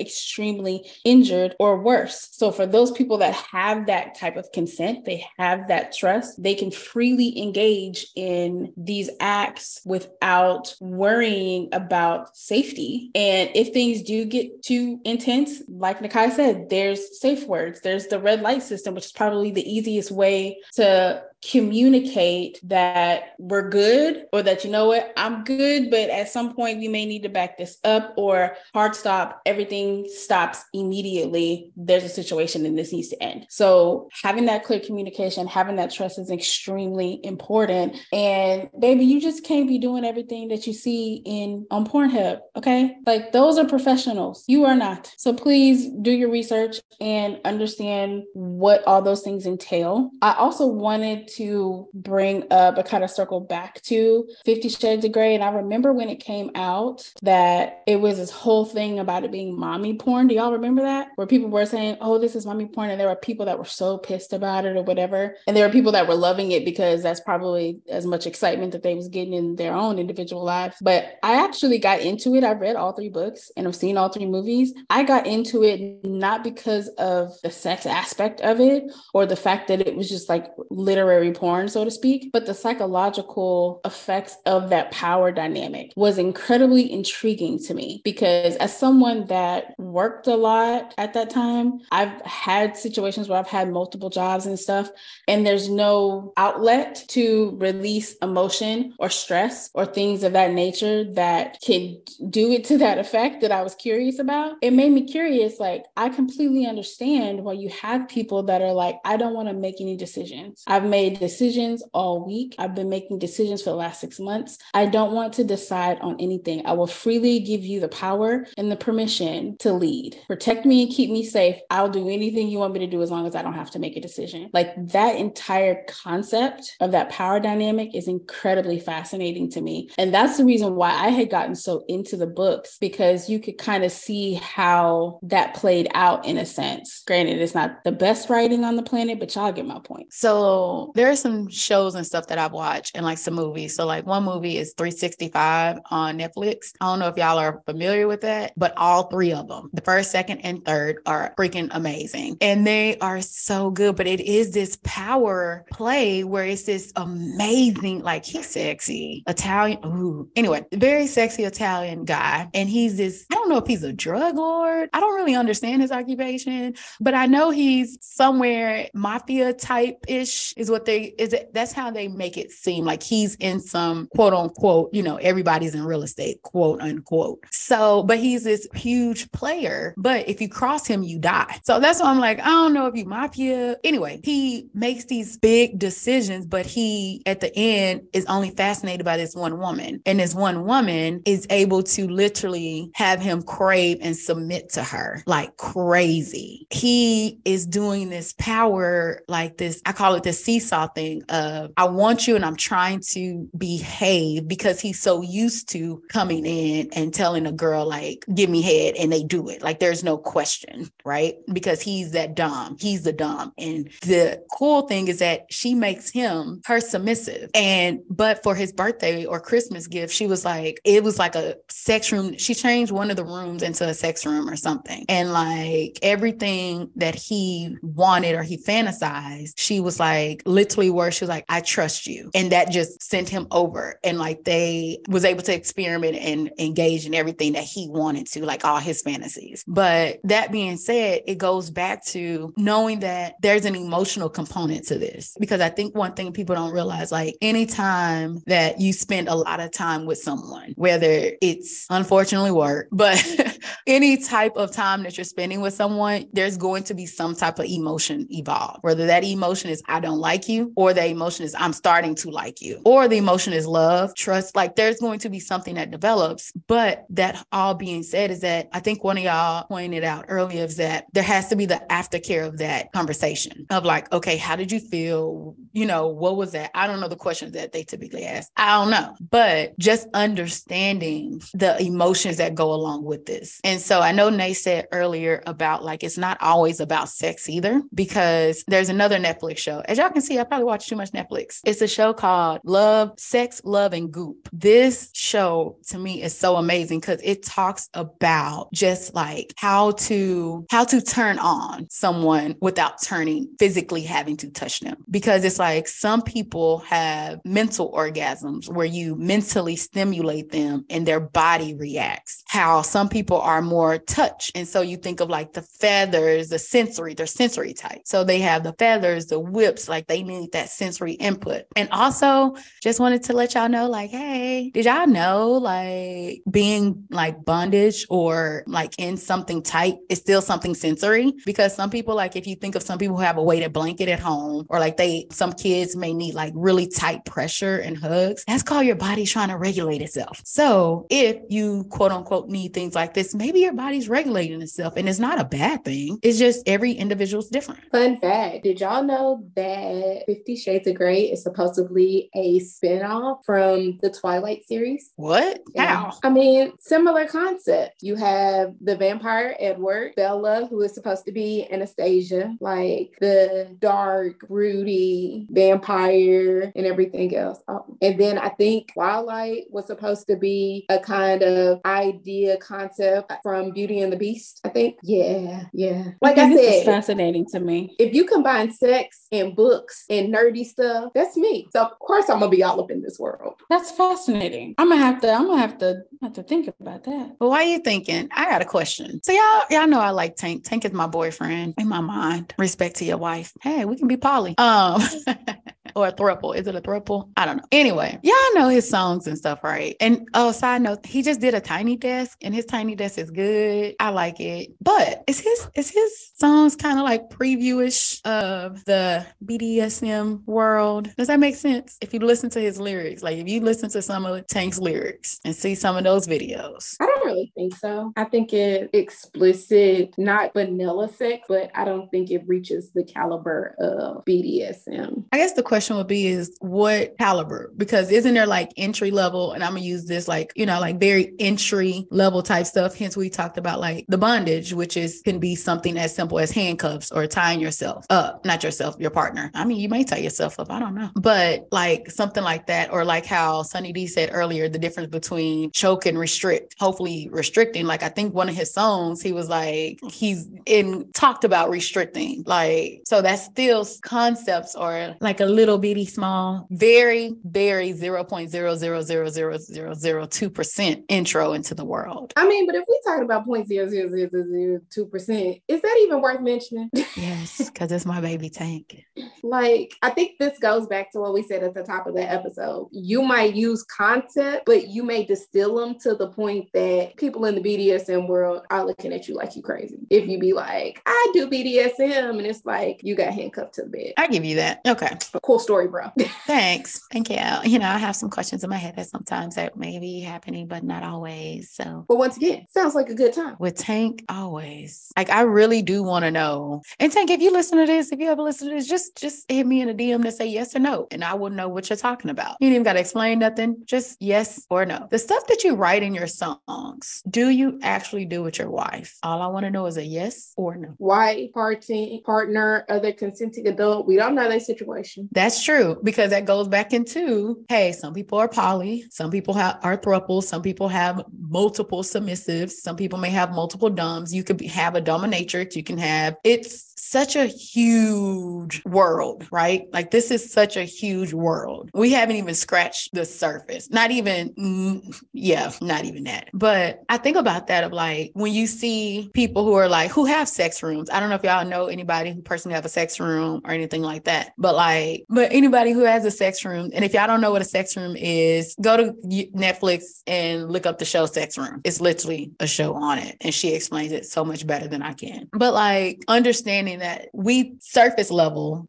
extremely injured or worse. So for those people that have that type of consent, they have that trust, they can freely engage in these acts without worrying about safety. And if things do get too intense, like Nakai said, there's safe words, there's the red light system, which is probably the easiest way to communicate that we're good or that you know what i'm good but at some point we may need to back this up or hard stop. Everything stops immediately. There's a situation and this needs to end. So having that clear communication having that trust is extremely important. And baby you just can't be doing everything that you see in on pornhub okay? Like those are professionals. You are not. So please do your research and understand what all those things entail. I also wanted to bring up a kind of circle back to Fifty Shades of Grey. And I remember when it came out that it was this whole thing about it being mommy porn. Do y'all remember that? Where people were saying, oh, this is mommy porn. And there were people that were so pissed about it or whatever. And there were people that were loving it because that's probably as much excitement that they was getting in their own individual lives. But I actually got into it. I read all three books and I've seen all three movies. I got into it not because of the sex aspect of it or the fact that it was just like literary porn, so to speak, but the psychological effects of that power dynamic was incredibly intriguing to me because as someone that worked a lot at that time, I've had situations where I've had multiple jobs and stuff, and there's no outlet to release emotion or stress or things of that nature that can do it to that effect that I was curious about. It made me curious. Like, I completely understand why you have people that are like, I don't want to make any decisions. I've made decisions all week. I've been making decisions for the last six months. I don't want to decide on anything. I will freely give you the power and the permission to lead. Protect me and keep me safe. I'll do anything you want me to do as long as I don't have to make a decision. Like that entire concept of that power dynamic is incredibly fascinating to me. And that's the reason why I had gotten so into the books because you could kind of see how that played out in a sense. Granted, it's not the best writing on the planet, but y'all get my point. So there are some shows and stuff that I've watched and like some movies. So like one movie is 365 on Netflix. I don't know if y'all are familiar with that, but all three of them, the first, second, and third are freaking amazing. And they are so good, but it is this power play where it's this amazing, like he's sexy Italian. Ooh. Anyway, very sexy Italian guy. And he's this, I don't know if he's a drug lord. I don't really understand his occupation, but I know he's somewhere mafia type ish is what they is it that's how they make it seem like he's in some quote unquote, you know, everybody's in real estate, quote unquote. So, but he's this huge player, but if you cross him, you die. So that's why I'm like, I don't know if you mafia. Anyway, he makes these big decisions, but he at the end is only fascinated by this one woman. And this one woman is able to literally have him crave and submit to her like crazy. He is doing this power, like this, I call it the seesaw thing of I want you and I'm trying to behave because he's so used to coming in and telling a girl, like, give me head, and they do it. Like there's no question, right? Because he's that dumb. He's the dumb. And the cool thing is that she makes him her submissive. And but for his birthday or Christmas gift, she was like, it was like a sex room. She changed one of the rooms into a sex room or something. And like everything that he wanted or he fantasized, she was like literally where she was like, I trust you. And that just sent him over. And like they was able to experiment and engage in everything that he wanted to, like all his fantasies. But that being said, it goes back to knowing that there's an emotional component to this. Because I think one thing people don't realize, like anytime that you spend a lot of time with someone, whether it's unfortunately work, but any type of time that you're spending with someone, there's going to be some type of emotion evolve. Whether that emotion is I don't like you, or the emotion is I'm starting to like you, or the emotion is love, trust. Like there's going to be something that develops. But that all being said is that I think one of y'all pointed out earlier is that there has to be the aftercare of that conversation of like, okay, how did you feel? You know, what was that? I don't know the questions that they typically ask. I don't know. But just understanding the emotions that go along with this. And so I know Nay said earlier about like it's not always about sex either, because there's another Netflix show. As y'all can see, I probably watch too much Netflix. It's a show called Love, Sex, Love, and Goop. This show to me is so amazing because it talks about just like how to how to turn on someone without turning physically having to touch them. Because it's like some people have mental orgasms where you mentally stimulate them and their body reacts. How some people are more touch. And so you think of like the feathers, the sensory, they're sensory type. So they have the feathers, the whips, like they need that sensory input. And also just wanted to let y'all know, like, hey, did y'all know like being like bondage or like in something tight is still something sensory? Because some people, like if you think of some people who have a weighted blanket at home, or like they some kids may need like really tight pressure and hugs, that's called your body trying to regulate itself. So if you quote unquote need things like this, maybe maybe your body's regulating itself and it's not a bad thing. It's just every individual's different. Fun fact Did y'all know that Fifty Shades of Grey is supposedly a spinoff from the Twilight series? What? How? I mean, similar concept. You have the vampire Edward, Bella, who is supposed to be Anastasia, like the dark, broody vampire and everything else. Oh, And then I think Twilight was supposed to be a kind of idea concept from Beauty and the Beast. I think. Yeah, yeah. Like I this is said, fascinating to me. if you combine sex and books and nerdy stuff, that's me. So of course I'm gonna be all up in this world. That's fascinating. I'm gonna have to. I'm gonna have to have to think about that. But why are you thinking? I got a question. So y'all, y'all know I like Tank. Tank is my boyfriend in my mind. Respect to your wife. Hey, we can be poly. Um, or a thruple. Is it a thruple? I don't know. Anyway, y'all know his songs and stuff, right? And oh, side note, he just did a tiny desk, and his tiny desk is good. I like it. But is his is his songs kind of like previewish of the BDSM world? Does that make sense? If you listen to his lyrics, like if you listen to some of Tank's lyrics and see some of those videos, I don't really think so. I think it explicit, not vanilla sex, but I don't think it reaches the caliber of BDSM. I guess the question would be is what caliber? Because isn't there like entry level, and I'm gonna use this like, you know, like very entry level type stuff. Hence we talked about like the bondage, which is can be something as simple as handcuffs or tying yourself up, not yourself, your partner. I mean, you may tie yourself up, I don't know. But like something like that, or like how Sunny D said earlier, the difference between choke and restrict, hopefully restricting. Like I think one of his songs, he was like, he's in talked about restricting. Like, so that's still concepts or like a little bitty small, very, very 0.0000002% intro into the world. I mean, but if we talking about 0.00002%, is that even worth mentioning? Yes, because it's my baby tank. like, I think this goes back to what we said at the top of the episode. You might use concept, but you may distill them to the point that people in the BDSM world are looking at you like you crazy. If you be like, I do BDSM, and it's like you got handcuffed to the bed. I give you that. Okay. Story, bro. Thanks. Thank you. You know, I have some questions in my head that sometimes that may be happening, but not always. So But once again, sounds like a good time. with Tank, always. Like I really do want to know. And Tank, if you listen to this, if you ever listen to this, just just hit me in a DM to say yes or no, and I will know what you're talking about. You ain't even got to explain nothing. Just yes or no. The stuff that you write in your songs, do you actually do with your wife? All I want to know is a yes or no. Wife, party, partner, other consenting adult. We don't know their situation. That's true because that goes back into hey, some people are poly, some people have are thruples, some people have multiple submissives, some people may have multiple doms. You could be, have a dominatrix, you can have it's such a huge world, right? Like this is such a huge world. We haven't even scratched the surface. Not even yeah, not even that. But I think about that of like when you see people who are like who have sex rooms. I don't know if y'all know anybody who personally have a sex room or anything like that. But like, but anybody who has a sex room, and if y'all don't know what a sex room is, go to Netflix and look up the show Sex Room. It's literally a show on it, and she explains it so much better than I can. But like understanding that we surface level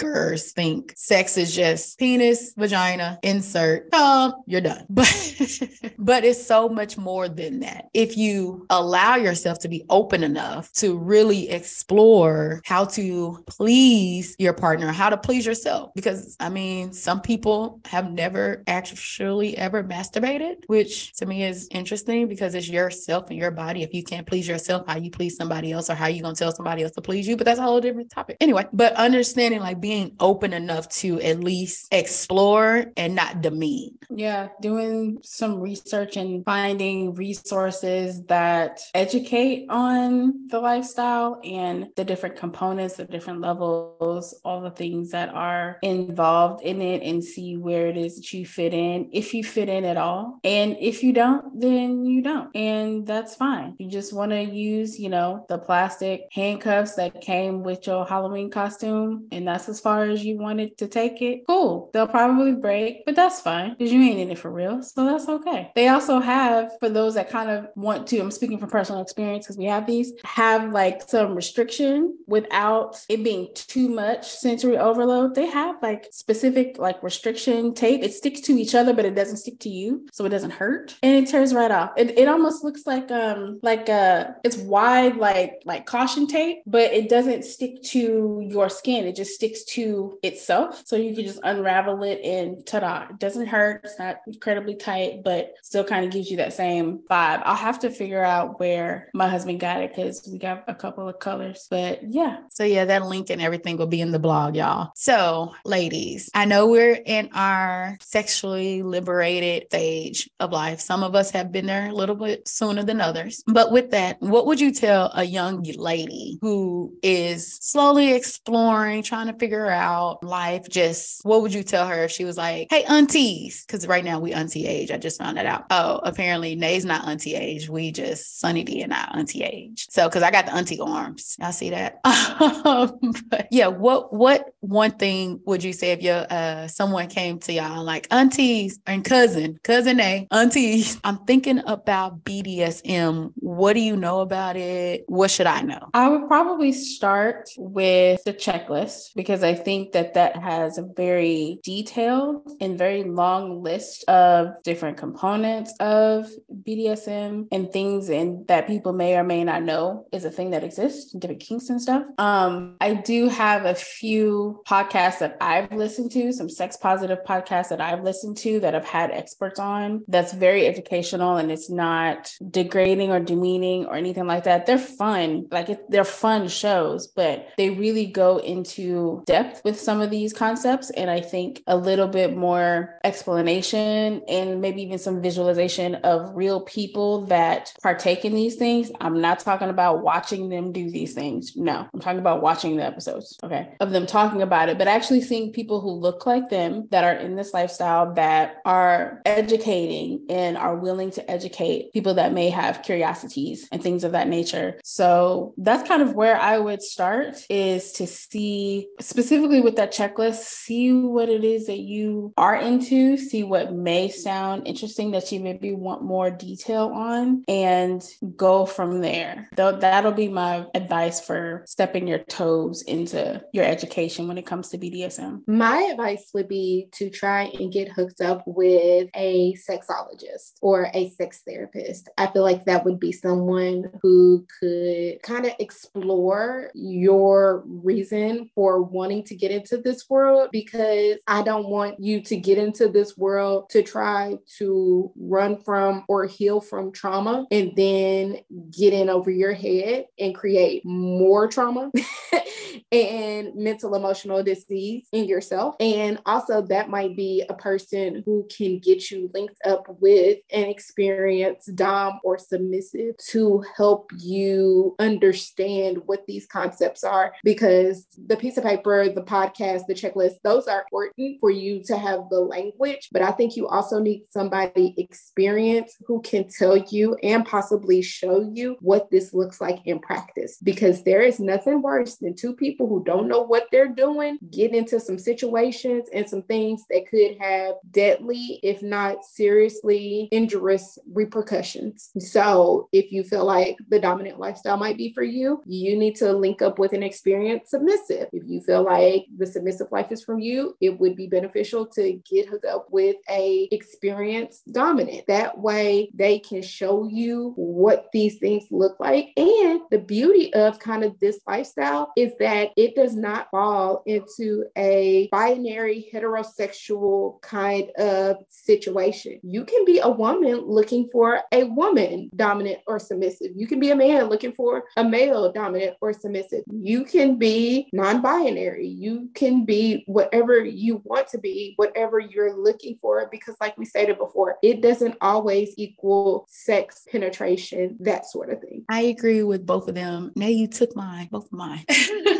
thinkers think sex is just penis, vagina, insert, um, you're done. But but it's so much more than that. If you allow yourself to be open enough to really explore how to please your partner, how to please yourself. Because I mean, some people have never actually ever masturbated, which to me is interesting because it's yourself and your body. If you can't please yourself, how you please somebody else or how you gonna tell somebody else to please you. But that's a whole different topic. Anyway, but understanding like being open enough to at least explore and not demean. Yeah, doing some research and finding resources that educate on the lifestyle and the different components, the different levels, all the things that are involved in it, and see where it is that you fit in, if you fit in at all. And if you don't, then you don't. And that's fine. You just want to use, you know, the plastic handcuffs that came with your Halloween costume, and that's as as far as you wanted to take it, cool. They'll probably break, but that's fine because you ain't in it for real. So that's okay. They also have, for those that kind of want to, I'm speaking from personal experience because we have these, have like some restriction without it being too much sensory overload. They have like specific like restriction tape. It sticks to each other, but it doesn't stick to you. So it doesn't hurt. And it tears right off. It, it almost looks like um like uh it's wide like like caution tape, but it doesn't stick to your skin. It just sticks to itself. So you can just unravel it and ta-da. It doesn't hurt. It's not incredibly tight, but still kind of gives you that same vibe. I'll have to figure out where my husband got it because we got a couple of colors. But yeah. So yeah, that link and everything will be in the blog, y'all. So ladies, I know we're in our sexually liberated stage of life. Some of us have been there a little bit sooner than others. But with that, what would you tell a young lady who is slowly exploring, trying to figure out life? Just what would you tell her if she was like, hey, aunties? Because right now we auntie age. I just found that out. Oh, apparently Nay's not auntie age. We just Sunny D and I auntie age. So because I got the auntie arms. Y'all see that? but yeah, what what one thing would you say if your uh someone came to y'all like aunties and cousin, cousin A, aunties? I'm thinking about BDSM. What do you know about it? What should I know? I would probably start with the checklist because I think that that has a very detailed and very long list of different components of BDSM and things and that people may or may not know is a thing that exists, different kinks and stuff. Um, I do have a few podcasts that I've listened to, some sex positive podcasts that I've listened to that I've had experts on. That's very educational and it's not degrading or demeaning or anything like that. They're fun, like it, they're fun shows, but they really go into depth with some of these concepts. And I think a little bit more explanation and maybe even some visualization of real people that partake in these things. I'm not talking about watching them do these things. No, I'm talking about watching the episodes, okay, of them talking about it, but actually seeing people who look like them that are in this lifestyle that are educating and are willing to educate people that may have curiosities and things of that nature. So that's kind of where I would start is to see with that checklist, see what it is that you are into, see what may sound interesting that you maybe want more detail on, and go from there. Though that'll be my advice for stepping your toes into your education when it comes to BDSM. My advice would be to try and get hooked up with a sexologist or a sex therapist. I feel like that would be someone who could kind of explore your reason for wanting to get into this world because I don't want you to get into this world to try to run from or heal from trauma and then get in over your head and create more trauma and mental emotional disease in yourself. And also, that might be a person who can get you linked up with an experienced Dom or submissive to help you understand what these concepts are. Because the piece of paper, the podcast, the checklist, those are important for you to have the language. But I think you also need somebody experienced who can tell you and possibly show you what this looks like in practice. Because there is nothing worse than two people who don't know what they're doing get into some situations and some things that could have deadly, if not seriously injurious repercussions. So if you feel like the dominant lifestyle might be for you, you need to link up with an experienced submissive. If you feel like the submissive life is for you, it would be beneficial to get hooked up with a experienced dominant. That way they can show you what these things look like. And the beauty of kind of this lifestyle is that it does not fall into a binary heterosexual kind of situation. You can be a woman looking for a woman dominant or submissive. You can be a man looking for a male dominant or submissive. You can be non binary. You can be whatever you want to be, whatever you're looking for, because, like we stated before, it doesn't always equal sex penetration, that sort of thing. I agree with both of them. Now you took mine, both of mine.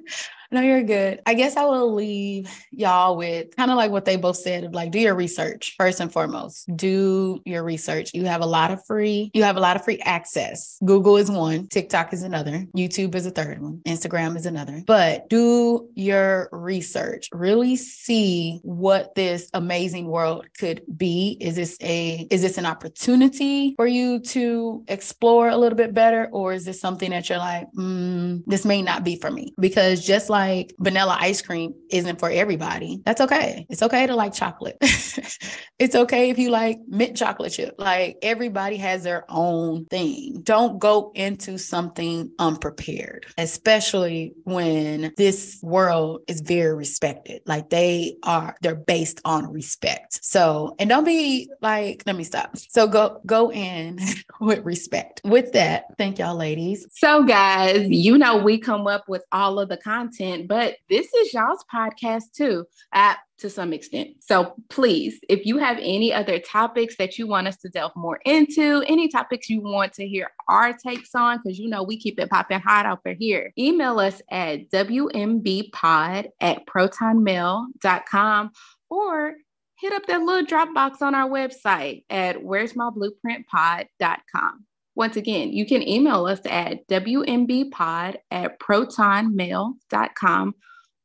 No, you're good. I guess I will leave y'all with kind of like what they both said of like do your research first and foremost. Do your research. You have a lot of free, you have a lot of free access. Google is one, TikTok is another, YouTube is a third one, Instagram is another. But do your research. Really see what this amazing world could be. Is this a is this an opportunity for you to explore a little bit better or is this something that you're like, mm, this may not be for me? Because just like like vanilla ice cream isn't for everybody. That's okay. It's okay to like chocolate. it's okay if you like mint chocolate chip. Like everybody has their own thing. Don't go into something unprepared, especially when this world is very respected. Like they are, they're based on respect. So, and don't be like, let me stop. So go, go in with respect. With that, thank y'all ladies. So guys, you know, we come up with all of the content but this is y'all's podcast too, at to some extent. So please, if you have any other topics that you want us to delve more into, any topics you want to hear our takes on, because you know we keep it popping hot over here, email us at wmbpod at protonmail.com or hit up that little Dropbox on our website at where's my blueprintpod.com. Once again, you can email us at wmbpod at protonmail.com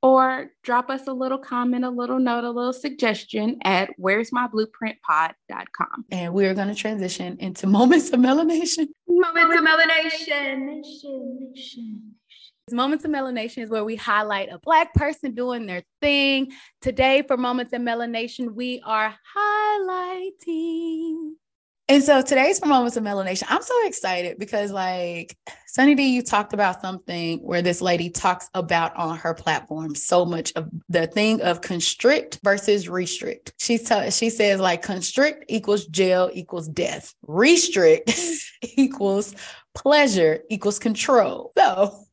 or drop us a little comment, a little note, a little suggestion at where's my blueprintpod.com. And we're going to transition into moments of melanation. Moments of melanation. Moments of Melanation is where we highlight a Black person doing their thing. Today, for Moments of Melanation, we are highlighting and so today's for Moments of Melanation, I'm so excited because, like, Sunny D, you talked about something where this lady talks about on her platform so much of the thing of constrict versus restrict. She, t- she says, like, constrict equals jail equals death, restrict equals pleasure equals control. So,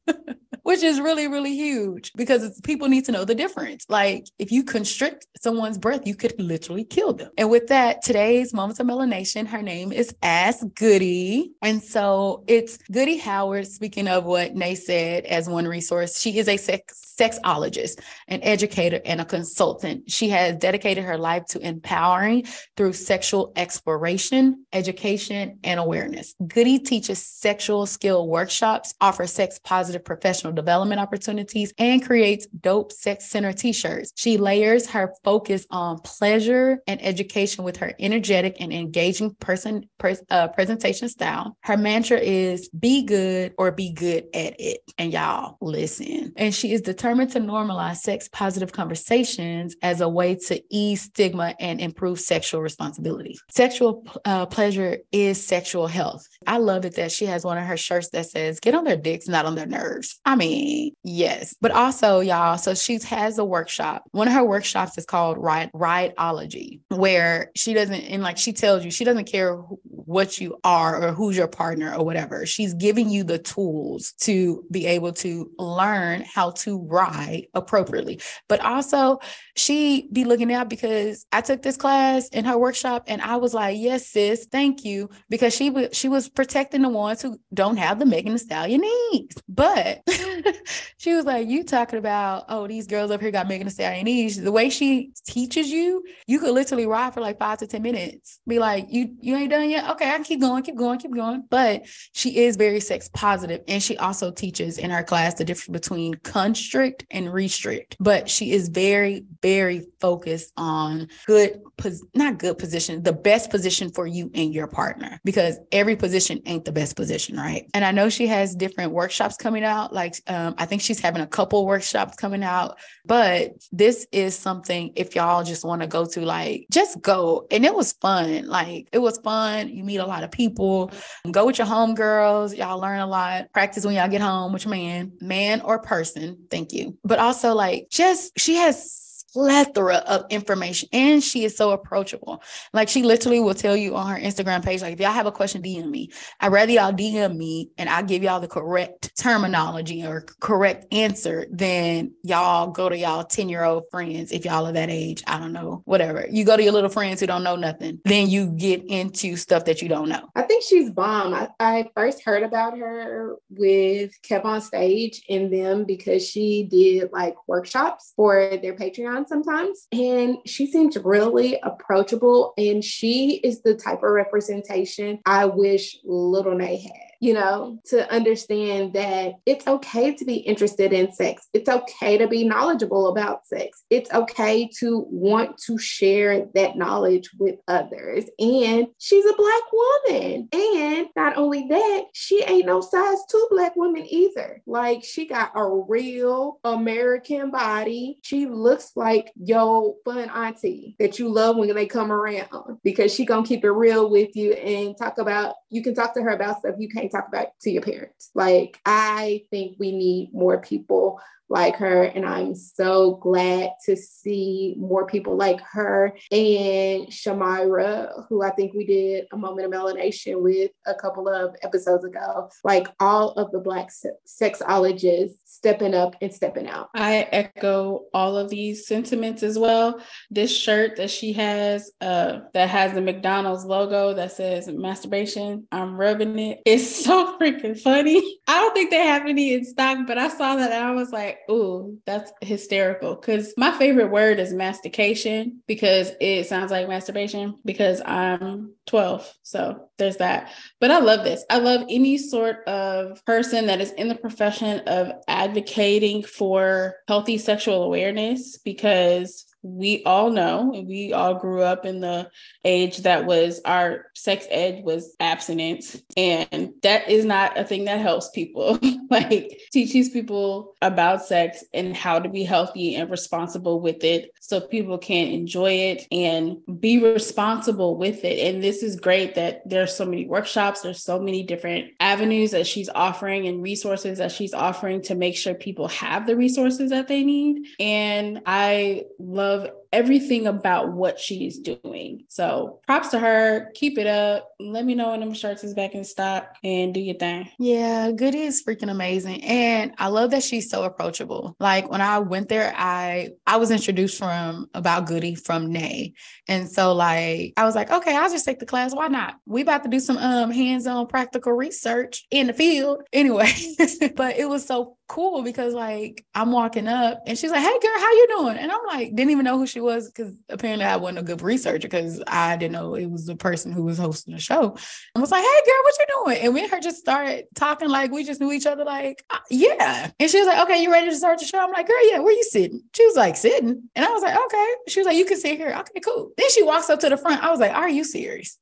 which is really, really huge because people need to know the difference. Like if you constrict someone's breath, you could literally kill them. And with that, today's Moments of Melanation, her name is Ask Goody. And so it's Goody Howard, speaking of what Nay said as one resource, she is a sex- sexologist, an educator, and a consultant. She has dedicated her life to empowering through sexual exploration, education, and awareness. Goody teaches sexual skill workshops, offers sex positive professional development opportunities, and creates dope sex center t shirts. She layers her focus on pleasure and education with her energetic and engaging person pres- uh, presentation style. Her mantra is be good or be good at it. And y'all listen. And she is determined to normalize sex positive conversations as a way to ease stigma and improve sexual responsibility. Sexual uh, pleasure is sexual health. I love it that she has one of her shirts that says, get on their dicks, not on their nerves. I mean, yes. But also, y'all, so she has a workshop. One of her workshops is called Ride Rideology, where she doesn't, and like she tells you, she doesn't care what you are or who's your partner or whatever. She's giving you the tools to be able to learn how to ride appropriately. But also, she be looking out because I took this class in her workshop and I was like, yes, sis, thank you. Because she was she was protecting the ones who don't have the Megan Thee Stallion needs. But she was like, you talking about, oh, these girls up here got Megan Thee Stallion needs. The way she teaches you, you could literally ride for like five to 10 minutes. Be like, you you ain't done yet? Okay, I keep going, keep going, keep going. But she is very sex positive, And she also teaches in her class the difference between constrict and restrict. But she is very, very focused on good, pos- not good position, the best position for you and your partner, because every position ain't the best position, right? And I know she has different workshops coming out. Like um, I think she's having a couple workshops coming out, but this is something if y'all just want to go to, like, just go. And it was fun. Like it was fun. You meet a lot of people. Go with your homegirls. Y'all learn a lot. Practice when y'all get home with your man, man or person. Thank you. But also like just she has plethora of information and she is so approachable. Like she literally will tell you on her Instagram page, like if y'all have a question, DM me. I'd rather y'all DM me and I'll give y'all the correct terminology or correct answer than y'all go to y'all 10 year old friends. If y'all are that age, I don't know, whatever. You go to your little friends who don't know nothing, then you get into stuff that you don't know. I think she's bomb. I, I first heard about her with Kev on Stage and them because she did like workshops for their Patreon sometimes. And she seems really approachable. And she is the type of representation I wish Little Nay had you know, to understand that it's okay to be interested in sex. It's okay to be knowledgeable about sex. It's okay to want to share that knowledge with others. And she's a Black woman. And not only that, she ain't no size two Black woman either. Like, she got a real American body. She looks like yo fun auntie that you love when they come around because she gonna keep it real with you and talk about, you can talk to her about stuff you can't talk about to your parents. Like, I think we need more people like her. And I'm so glad to see more people like her and Shamira, who I think we did a moment of melanation with a couple of episodes ago. Like all of the Black sexologists stepping up and stepping out. I echo all of these sentiments as well. This shirt that she has, uh, that has the McDonald's logo that says masturbation, I'm rubbing it. It's so freaking funny. I don't think they have any in stock, but I saw that and I was like, ooh, that's hysterical. Because my favorite word is mastication because it sounds like masturbation because I'm 12. So there's that. But I love this. I love any sort of person that is in the profession of advocating for healthy sexual awareness because we all know we all grew up in the age that was our sex ed was abstinence and that is not a thing that helps people. Like teaches people about sex and how to be healthy and responsible with it so people can enjoy it and be responsible with it. And this is great that there's so many workshops there's so many different avenues that she's offering and resources that she's offering to make sure people have the resources that they need. And i love love everything about what she's doing. So props to her. Keep it up. Let me know when them shirts is back in stock and do your thing. Yeah, Goody is freaking amazing. And I love that she's so approachable. Like when I went there, I I was introduced from about Goody from Nay. And so like I was like, okay, I'll just take the class. Why not? We about to do some um hands-on practical research in the field. Anyway, but it was so cool because like I'm walking up and she's like, Hey girl, how you doing? And I'm like, didn't even know who she was because apparently I wasn't a good researcher because I didn't know it was the person who was hosting the show. And was like, Hey girl, what you doing? And we and her just started talking like we just knew each other, like, uh, yeah. And she was like, Okay, you ready to start the show? I'm like, girl, yeah, where you sitting? She was like, sitting. And I was like, okay. She was like, you can sit here. Okay, cool. Then she walks up to the front. I was like, are you serious?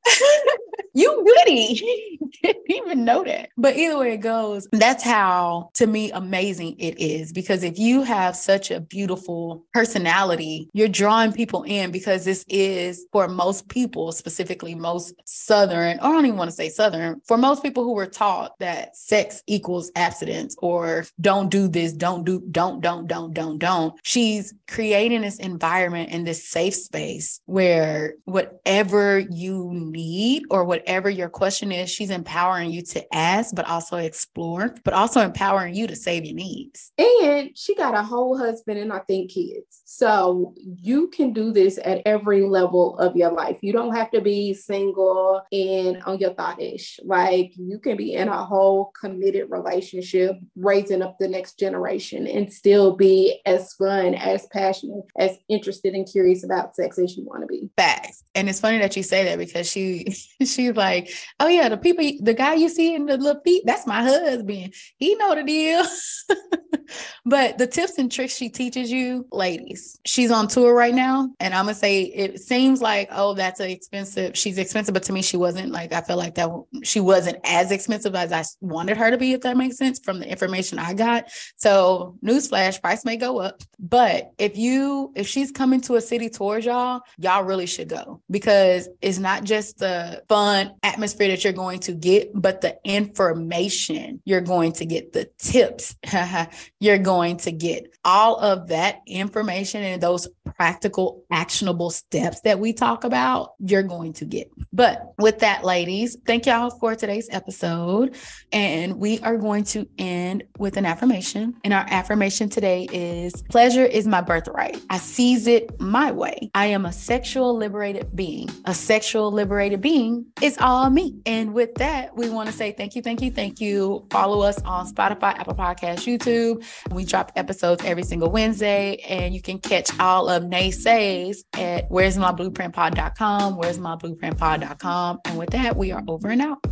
you goody. Didn't even know that. But either way it goes, that's how to me amazing it is. Because if you have such a beautiful personality, you're drawing people in because this is for most people, specifically most Southern, or I don't even want to say Southern, for most people who were taught that sex equals abstinence or don't do this, don't do, don't, don't, don't, don't, don't. She's creating this environment and this safe space where whatever you need or whatever your question is, she's empowering you to ask, but also explore, but also empowering you to save your needs. And she got a whole husband and I think kids. So you can do this at every level of your life. You don't have to be single and on your thought ish. Like you can be in a whole committed relationship, raising up the next generation and still be as fun, as passionate, as interested and curious about sex as you want to be. Facts. And it's funny that you say that because she she's like, oh yeah, the people, the guy you see in the little feet, that's my husband. He know the deal. but the tips and tricks she teaches you, ladies, she's on tour right now. And I'm gonna say it seems like, oh, that's expensive, she's expensive, but to me, she wasn't like I felt like that she wasn't as expensive as I wanted her to be, if that makes sense, from the information I got. So newsflash, price may go up. But if you if she's coming to a city tours, y'all, y'all really should go because it's not just the fun atmosphere that you're going to get, but the information you're going to get, the tips you're going to get. All of that information and those practical, actionable steps that we talk about, you're going to get. But with that, ladies, thank y'all for today's episode. And we are going to end with an affirmation. And our affirmation today is pleasure is my birthright. I seize it my way. I am a sexual liberated being. A sexual liberated being is all me. And with that, we want to say thank you, thank you, thank you. Follow us on Spotify, Apple Podcasts, YouTube. We drop episodes every single Wednesday, and you can catch all of Naysay's at where's my blueprintpod.com, where's my blueprintpod.com. And with that, we are over and out.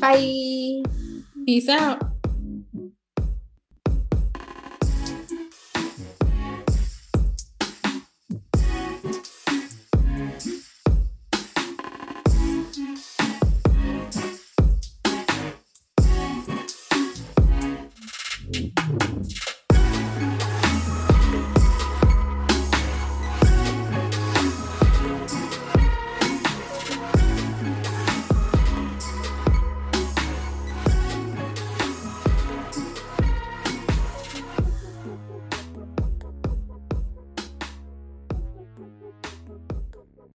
Bye. Peace out.